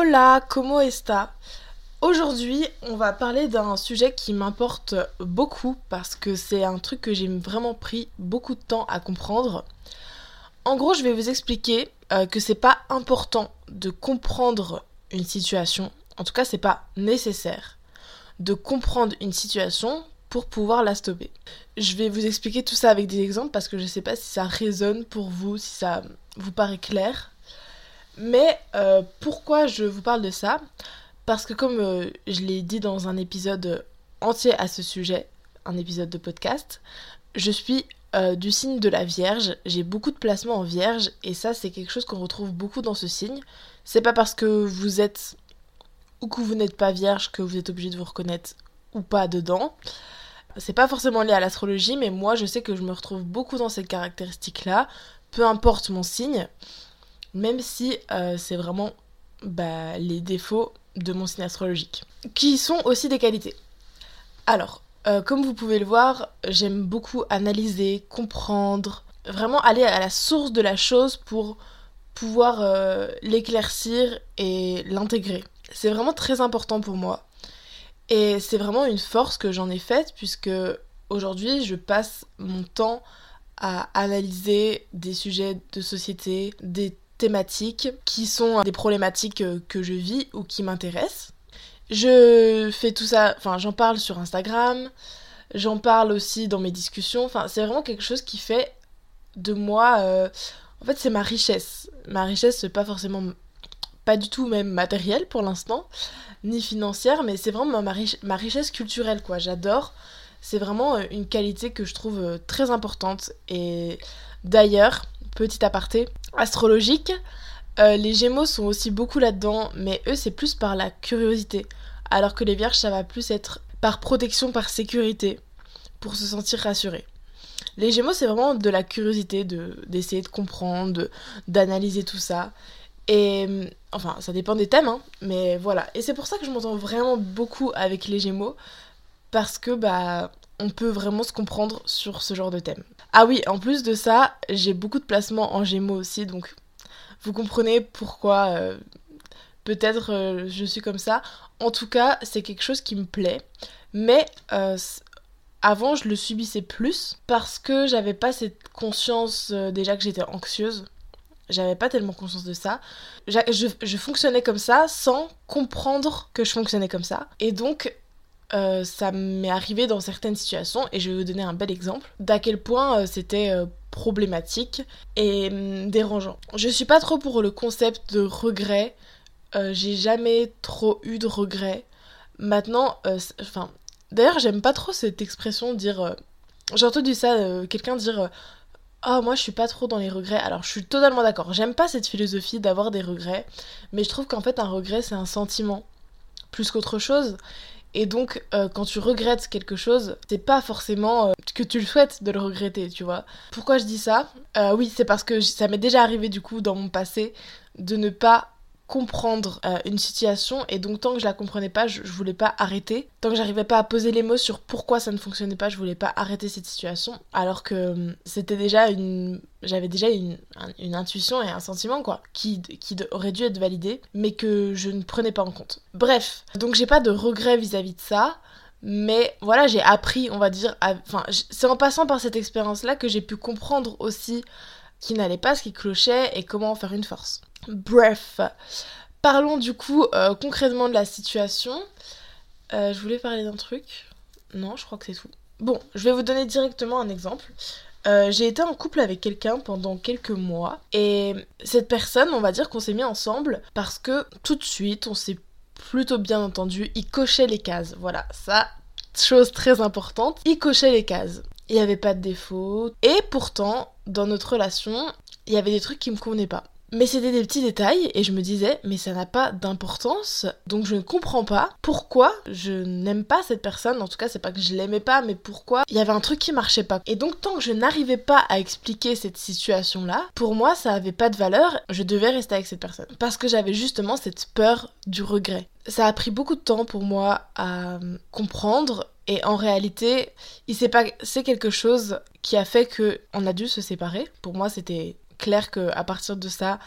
Hola, ¿cómo está? Aujourd'hui, on va parler d'un sujet qui m'importe beaucoup parce que c'est un truc que j'ai vraiment pris beaucoup de temps à comprendre. En gros, je vais vous expliquer euh, que c'est pas important de comprendre une situation, en tout cas, c'est pas nécessaire de comprendre une situation pour pouvoir la stopper. Je vais vous expliquer tout ça avec des exemples parce que je sais pas si ça résonne pour vous, si ça vous paraît clair. Mais euh, pourquoi je vous parle de ça? Parce que comme euh, je l'ai dit dans un épisode entier à ce sujet, un épisode de podcast, je suis euh, du signe de la Vierge. J'ai beaucoup de placements en Vierge et ça c'est quelque chose qu'on retrouve beaucoup dans ce signe. C'est pas parce que vous êtes ou que vous n'êtes pas Vierge que vous êtes obligé de vous reconnaître ou pas dedans. C'est pas forcément lié à l'astrologie, mais moi je sais que je me retrouve beaucoup dans ces caractéristiques-là, peu importe mon signe, même si euh, c'est vraiment bah, les défauts de mon signe astrologique, qui sont aussi des qualités. Alors, euh, comme vous pouvez le voir, j'aime beaucoup analyser, comprendre, vraiment aller à la source de la chose pour pouvoir euh, l'éclaircir et l'intégrer. C'est vraiment très important pour moi. Et c'est vraiment une force que j'en ai faite puisque aujourd'hui je passe mon temps à analyser des sujets de société, des thématiques qui sont des problématiques que je vis ou qui m'intéressent. Je fais tout ça, enfin j'en parle sur Instagram, j'en parle aussi dans mes discussions, enfin c'est vraiment quelque chose qui fait de moi, euh, en fait c'est ma richesse. Ma richesse c'est pas forcément, pas du tout même matérielle pour l'instant, ni financière, mais c'est vraiment ma, ma, richesse culturelle quoi, j'adore. C'est vraiment euh, une qualité que je trouve euh, très importante et d'ailleurs, petit aparté, astrologique, euh, les Gémeaux sont aussi beaucoup là-dedans, mais eux c'est plus par la curiosité, alors que les Vierges ça va plus être par protection, par sécurité, pour se sentir rassuré. Les Gémeaux c'est vraiment de la curiosité, de d'essayer de comprendre, d'analyser tout ça. Et enfin, ça dépend des thèmes, hein, mais voilà. Et c'est pour ça que je m'entends vraiment beaucoup avec les Gémeaux, parce que bah on peut vraiment se comprendre sur ce genre de thème. Ah oui, en plus de ça, j'ai beaucoup de placements en Gémeaux aussi, donc vous comprenez pourquoi euh, peut-être euh, je suis comme ça. En tout cas, c'est quelque chose qui me plaît. Mais euh, avant, je le subissais plus parce que j'avais pas cette conscience déjà que j'étais anxieuse. J'avais pas tellement conscience de ça. Je, je, fonctionnais comme ça sans comprendre que je fonctionnais comme ça. Et donc, ça m'est arrivé dans certaines situations, et je vais vous donner un bel exemple, d'à quel point c'était problématique et hum, dérangeant. Je suis pas trop pour le concept de regret. Euh, j'ai jamais trop eu de regrets. Maintenant, euh, enfin, d'ailleurs, j'aime pas trop cette expression dire. Euh, j'ai entendu ça, quelqu'un dire. Ah, moi je suis pas trop dans les regrets. Alors je suis totalement d'accord. J'aime pas cette philosophie d'avoir des regrets. Mais je trouve qu'en fait, un regret c'est un sentiment plus qu'autre chose. Et donc, euh, quand tu regrettes quelque chose, c'est pas forcément euh, que tu le souhaites de le regretter, tu vois. Pourquoi je dis ça? Euh, Oui, c'est parce que ça m'est déjà arrivé du coup dans mon passé de ne pas comprendre une situation et donc tant que je la comprenais pas, je, voulais pas arrêter. Tant que j'arrivais pas à poser les mots sur pourquoi ça ne fonctionnait pas, je voulais pas arrêter cette situation. Alors que c'était déjà une, j'avais déjà une, intuition et un sentiment quoi qui, qui aurait dû être validé, mais que je ne prenais pas en compte. Bref, donc j'ai pas de regrets vis-à-vis de ça. Mais voilà, j'ai appris, on va dire, enfin, c'est en passant par cette expérience-là que j'ai pu comprendre aussi qui n'allait pas, ce qui clochait et comment en faire une force. Bref, parlons du coup euh, concrètement de la situation. Euh, je voulais parler d'un truc. Non, je crois que c'est tout. Bon, je vais vous donner directement un exemple. Euh, j'ai été en couple avec quelqu'un pendant quelques mois et cette personne, on va dire qu'on s'est mis ensemble parce que tout de suite, on s'est plutôt bien entendu. Il cochait les cases. Voilà, ça, chose très importante. Il cochait les cases. Il n'y avait pas de défaut. Et pourtant, dans notre relation, il y avait des trucs qui me convenaient pas. Mais c'était des petits détails et je me disais, mais ça n'a pas d'importance, donc je ne comprends pas pourquoi je n'aime pas cette personne. En tout cas, c'est pas que je l'aimais pas, mais pourquoi il y avait un truc qui marchait pas. Et donc, tant que je n'arrivais pas à expliquer cette situation-là, pour moi, ça avait pas de valeur, je devais rester avec cette personne. Parce que j'avais justement cette peur du regret. Ça a pris beaucoup de temps pour moi à comprendre et en réalité, il s'est pas c'est quelque chose qui a fait que on a dû se séparer. Pour moi, c'était clair que à partir de ça,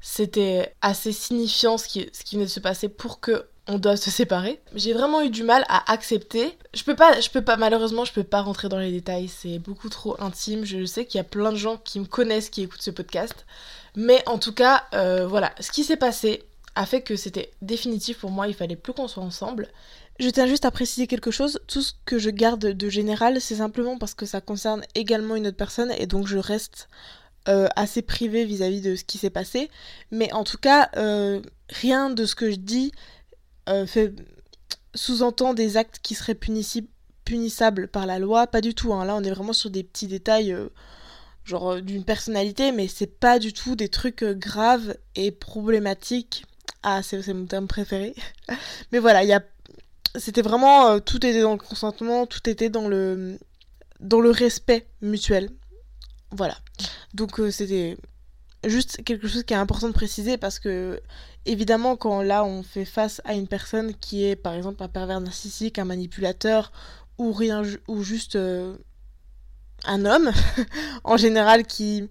c'était assez signifiant ce qui, ce qui venait de se passer pour que on doit se séparer. J'ai vraiment eu du mal à accepter. Je peux pas, je peux pas, malheureusement, je peux pas rentrer dans les détails, c'est beaucoup trop intime. Je sais qu'il y a plein de gens qui me connaissent, qui écoutent ce podcast. Mais en tout cas, euh, voilà, ce qui s'est passé a fait que c'était définitif pour moi, il fallait plus qu'on soit ensemble. Je tiens juste à préciser quelque chose, tout ce que je garde de général, c'est simplement parce que ça concerne également une autre personne et donc je reste euh, assez privée vis-à-vis de ce qui s'est passé. Mais en tout cas, euh, rien de ce que je dis euh, fait sous-entend des actes qui seraient punissables par la loi, pas du tout. Hein. Là, on est vraiment sur des petits détails, genre d'une personnalité, mais c'est pas du tout des trucs graves et problématiques. Ah, c'est mon terme préféré. mais voilà, il y a... c'était vraiment tout était dans le consentement, tout était dans le respect mutuel. Voilà. Donc c'était juste quelque chose qui est important de préciser parce que évidemment quand là on fait face à une personne qui est par exemple un pervers narcissique, un manipulateur ou rien ou juste euh, un homme en général qui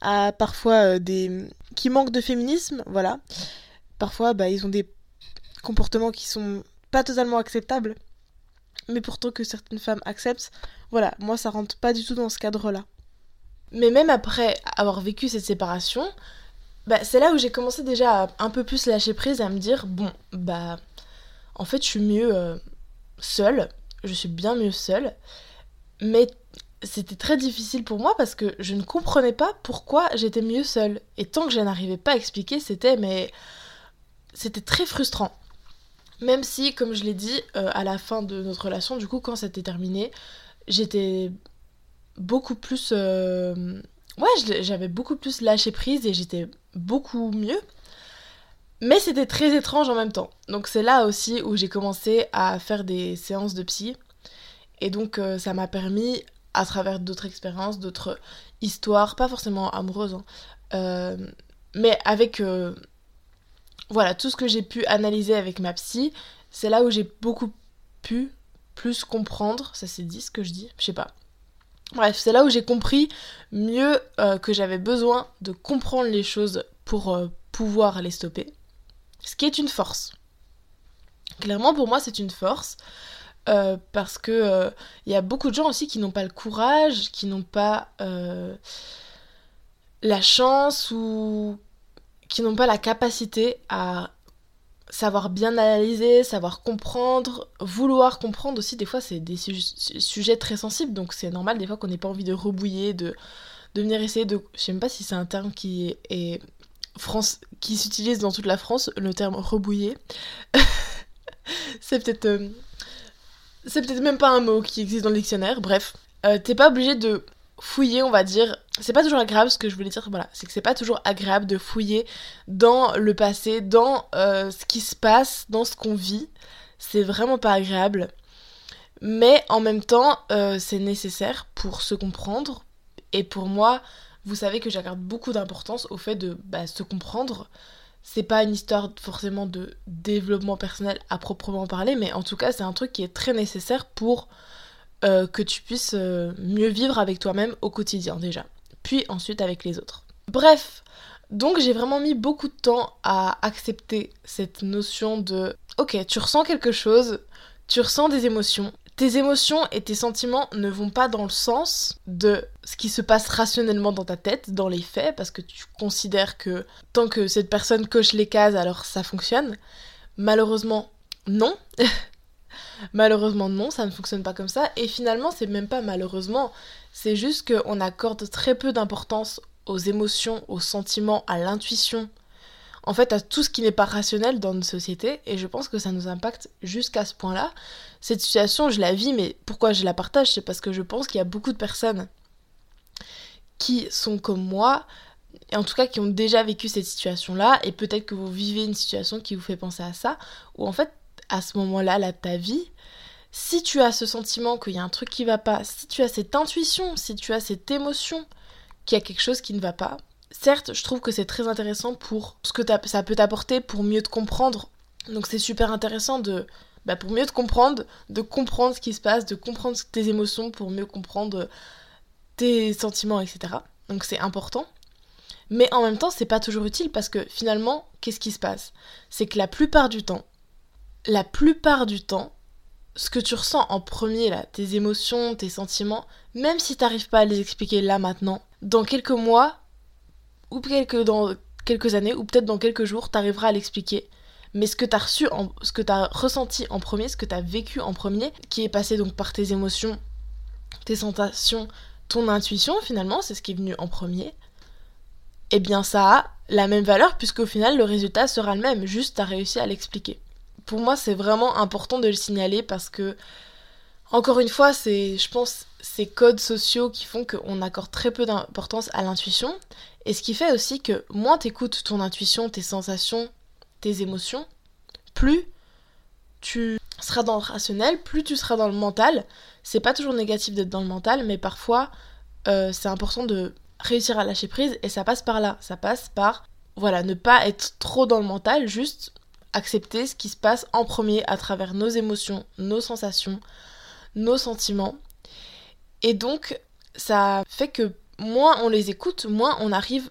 a parfois euh, des qui manque de féminisme, voilà. Parfois bah ils ont des comportements qui sont pas totalement acceptables mais pourtant que certaines femmes acceptent. Voilà, moi ça rentre pas du tout dans ce cadre-là. Mais même après avoir vécu cette séparation, bah, c'est là où j'ai commencé déjà à un peu plus lâcher prise à me dire bon, bah, en fait, je suis mieux euh, seule, je suis bien mieux seule, mais c'était très difficile pour moi parce que je ne comprenais pas pourquoi j'étais mieux seule. Et tant que je n'arrivais pas à expliquer, c'était mais c'était très frustrant. Même si, comme je l'ai dit, euh, à la fin de notre relation, du coup, quand c'était terminé, j'étais beaucoup plus. Euh, ouais, j'avais beaucoup plus lâché prise et j'étais beaucoup mieux. Mais c'était très étrange en même temps. Donc c'est là aussi où j'ai commencé à faire des séances de psy. Et donc euh, ça m'a permis, à travers d'autres expériences, d'autres histoires, pas forcément amoureuses, hein, euh, mais avec voilà tout ce que j'ai pu analyser avec ma psy, c'est là où j'ai beaucoup pu plus comprendre, ça c'est dit ce que je dis, je sais pas, Bref, c'est là où j'ai compris mieux euh, que j'avais besoin de comprendre les choses pour euh, pouvoir les stopper. Ce qui est une force. Clairement, pour moi, c'est une force. Euh, parce que il y a beaucoup de gens aussi qui n'ont pas le courage, qui n'ont pas la chance ou qui n'ont pas la capacité à savoir bien analyser, savoir comprendre, vouloir comprendre aussi, des fois c'est des sujets très sensibles, donc c'est normal des fois qu'on n'ait pas envie de rebouiller, de, de venir essayer de... Je sais même pas si c'est un terme qui est, France, qui s'utilise dans toute la France, le terme rebouiller. c'est peut-être... Euh, c'est peut-être même pas un mot qui existe dans le dictionnaire, bref. Euh, t'es pas obligé de fouiller, on va dire. C'est pas toujours agréable, ce que je voulais dire, voilà, c'est que c'est pas toujours agréable de fouiller dans le passé, dans euh, ce qui se passe, dans ce qu'on vit. C'est vraiment pas agréable. Mais en même temps, euh, c'est nécessaire pour se comprendre. Et pour moi, vous savez que j'accorde beaucoup d'importance au fait de bah, se comprendre. C'est pas une histoire forcément de développement personnel à proprement parler, mais en tout cas, c'est un truc qui est très nécessaire pour euh, que tu puisses euh, mieux vivre avec toi-même au quotidien déjà, puis ensuite avec les autres. Bref, donc j'ai vraiment mis beaucoup de temps à accepter cette notion de ok, tu ressens quelque chose, tu ressens des émotions. Tes émotions et tes sentiments ne vont pas dans le sens de ce qui se passe rationnellement dans ta tête, dans les faits, parce que tu considères que tant que cette personne coche les cases, alors ça fonctionne. Malheureusement, non. Malheureusement, non, ça ne fonctionne pas comme ça. Et finalement, c'est même pas malheureusement, c'est juste qu'on accorde très peu d'importance aux émotions, aux sentiments, à l'intuition, en fait, à tout ce qui n'est pas rationnel dans notre société. Et je pense que ça nous impacte jusqu'à ce point-là. Cette situation, je la vis, mais pourquoi je la partage C'est parce que je pense qu'il y a beaucoup de personnes qui sont comme moi, et en tout cas qui ont déjà vécu cette situation-là, et peut-être que vous vivez une situation qui vous fait penser à ça, où en fait, à ce moment-là, là, ta vie, si tu as ce sentiment qu'il y a un truc qui va pas, si tu as cette intuition, si tu as cette émotion qu'il y a quelque chose qui ne va pas, certes, je trouve que c'est très intéressant pour ce que ça peut t'apporter pour mieux te comprendre. Donc c'est super intéressant de bah, pour mieux te comprendre, de comprendre ce qui se passe, de comprendre tes émotions pour mieux comprendre tes sentiments, etc. Donc c'est important. Mais en même temps, c'est pas toujours utile parce que finalement, qu'est-ce qui se passe? C'est que la plupart du temps, la plupart du temps, ce que tu ressens en premier là, tes émotions, tes sentiments, même si t'arrives pas à les expliquer là maintenant, dans quelques mois ou quelques, dans quelques années ou peut-être dans quelques jours, t'arriveras à l'expliquer. Mais ce que t'as reçu, ce que t'as ressenti en premier, ce que t'as vécu en premier, qui est passé donc par tes émotions, tes sensations, ton intuition finalement, c'est ce qui est venu en premier, eh bien ça a la même valeur puisqu'au final le résultat sera le même, juste t'as réussi à l'expliquer. Pour moi c'est vraiment important de le signaler parce que, encore une fois, c'est, je pense, ces codes sociaux qui font qu'on accorde très peu d'importance à l'intuition et ce qui fait aussi que moins t'écoutes ton intuition, tes sensations, tes émotions, plus tu seras dans le rationnel, plus tu seras dans le mental. C'est pas toujours négatif d'être dans le mental, mais parfois euh, c'est important de réussir à lâcher prise et ça passe par là. Ça passe par, voilà, ne pas être trop dans le mental, juste accepter ce qui se passe en premier à travers nos émotions, nos sensations, nos sentiments. Et donc, ça fait que moins on les écoute, moins on arrive,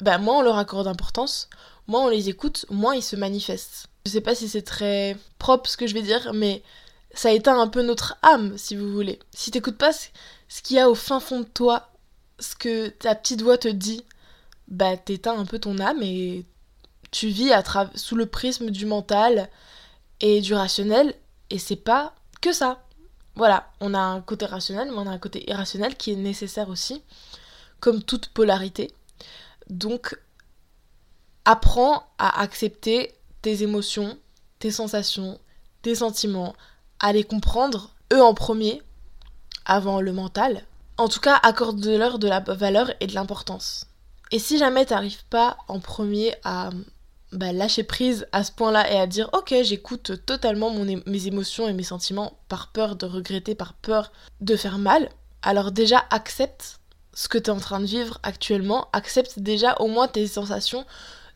bah, moins on leur accorde d'importance, moins on les écoute, moins ils se manifestent. Je sais pas si c'est très propre ce que je vais dire, mais ça éteint un peu notre âme, si vous voulez. Si t'écoutes pas ce qu'il y a au fin fond de toi, ce que ta petite voix te dit, bah t'éteins un peu ton âme et tu vis sous le prisme du mental et du rationnel, et c'est pas que ça. Voilà, on a un côté rationnel, mais on a un côté irrationnel qui est nécessaire aussi, comme toute polarité. Donc, apprends à accepter tes émotions, tes sensations, tes sentiments, à les comprendre, eux en premier, avant le mental. En tout cas, accorde-leur de la valeur et de l'importance. Et si jamais t'arrives pas en premier à bah, lâcher prise à ce point-là et à dire ok j'écoute totalement mes émotions et mes sentiments par peur de regretter, par peur de faire mal, alors déjà accepte ce que tu es en train de vivre actuellement, accepte déjà au moins tes sensations.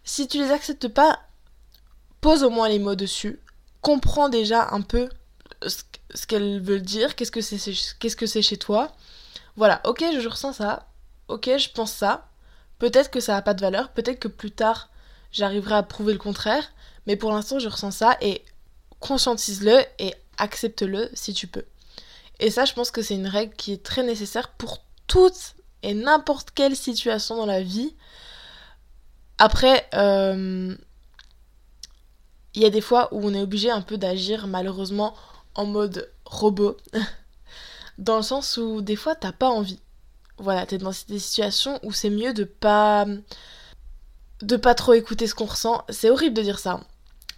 Si tu les acceptes pas, pose au moins les mots dessus, comprends déjà un peu ce qu'elles veulent dire, qu'est-ce que c'est qu'est-ce que c'est chez toi. Voilà, ok, je ressens ça, ok, je pense ça. Peut-être que ça n'a pas de valeur, peut-être que plus tard j'arriverai à prouver le contraire, mais pour l'instant je ressens ça et conscientise-le et accepte-le si tu peux. Et ça, je pense que c'est une règle qui est très nécessaire pour toute et n'importe quelle situation dans la vie. Après, euh, il y a des fois où on est obligé un peu d'agir malheureusement en mode robot. dans le sens où des fois t'as pas envie. Voilà, t'es dans des situations où c'est mieux de pas de pas trop écouter ce qu'on ressent. C'est horrible de dire ça,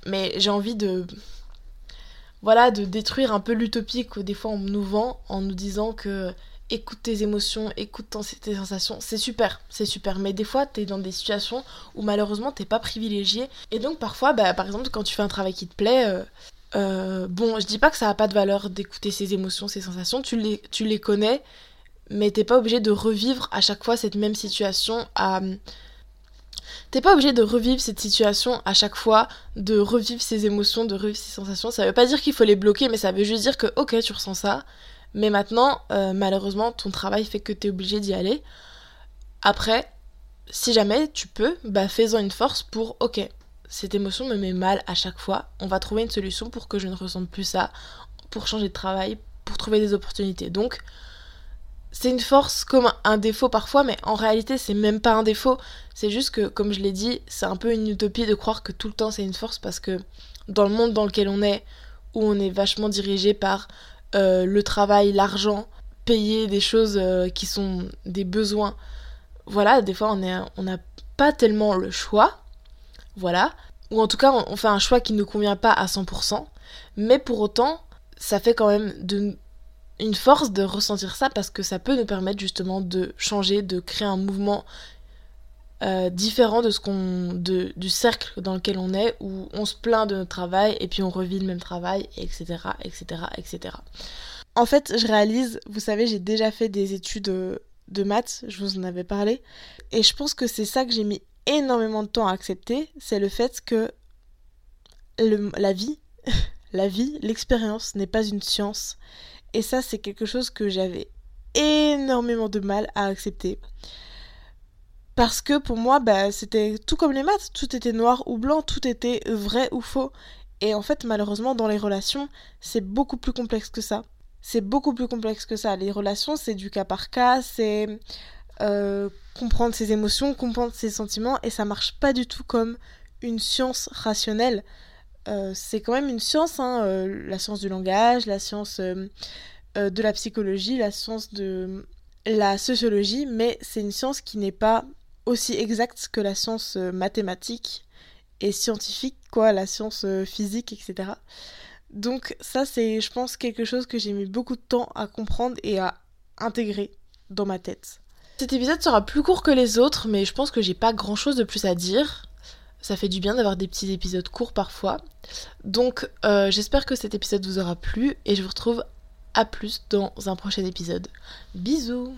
mais j'ai envie de voilà, de détruire un peu l'utopie que des fois on nous vend en nous disant que écoute tes émotions, écoute tes sensations, c'est super, c'est super. Mais des fois, t'es dans des situations où malheureusement t'es pas privilégié. Et donc parfois, bah, par exemple, quand tu fais un travail qui te plaît, euh, euh, bon, je dis pas que ça a pas de valeur d'écouter ses émotions, ses sensations, tu les, tu les connais, mais t'es pas obligé de revivre à chaque fois cette même situation à T'es pas obligé de revivre cette situation à chaque fois, de revivre ses émotions, de revivre ses sensations. Ça veut pas dire qu'il faut les bloquer, mais ça veut juste dire que, ok, tu ressens ça, mais maintenant, euh, malheureusement, ton travail fait que t'es obligé d'y aller. Après, si jamais tu peux, bah fais-en une force pour, ok, cette émotion me met mal à chaque fois, on va trouver une solution pour que je ne ressente plus ça, pour changer de travail, pour trouver des opportunités. Donc, c'est une force comme un défaut parfois, mais en réalité c'est même pas un défaut. C'est juste que, comme je l'ai dit, c'est un peu une utopie de croire que tout le temps c'est une force parce que dans le monde dans lequel on est, où on est vachement dirigé par euh, le travail, l'argent, payer des choses euh, qui sont des besoins, voilà, des fois on on n'a pas tellement le choix, voilà, ou en tout cas on, on fait un choix qui ne convient pas à 100%, mais pour autant ça fait quand même de une force de ressentir ça parce que ça peut nous permettre justement de changer, de créer un mouvement euh, différent de ce qu'on de, du cercle dans lequel on est où on se plaint de notre travail et puis on revit le même travail etc etc etc en fait je réalise vous savez j'ai déjà fait des études de maths je vous en avais parlé et je pense que c'est ça que j'ai mis énormément de temps à accepter c'est le fait que la vie la vie l'expérience n'est pas une science et ça, c'est quelque chose que j'avais énormément de mal à accepter. Parce que pour moi, bah, c'était tout comme les maths, tout était noir ou blanc, tout était vrai ou faux. Et en fait, malheureusement, dans les relations, c'est beaucoup plus complexe que ça. C'est beaucoup plus complexe que ça. Les relations, c'est du cas par cas, c'est euh, comprendre ses émotions, comprendre ses sentiments, et ça marche pas du tout comme une science rationnelle. Euh, c'est quand même une science, hein, euh, la science du langage, la science de la psychologie, la science de la sociologie, mais c'est une science qui n'est pas aussi exacte que la science mathématique et scientifique, quoi, la science physique, etc. Donc ça, c'est, je pense, quelque chose que j'ai mis beaucoup de temps à comprendre et à intégrer dans ma tête. Cet épisode sera plus court que les autres, mais je pense que j'ai pas grand chose de plus à dire. Ça fait du bien d'avoir des petits épisodes courts parfois. Donc euh, j'espère que cet épisode vous aura plu et je vous retrouve à plus dans un prochain épisode. Bisous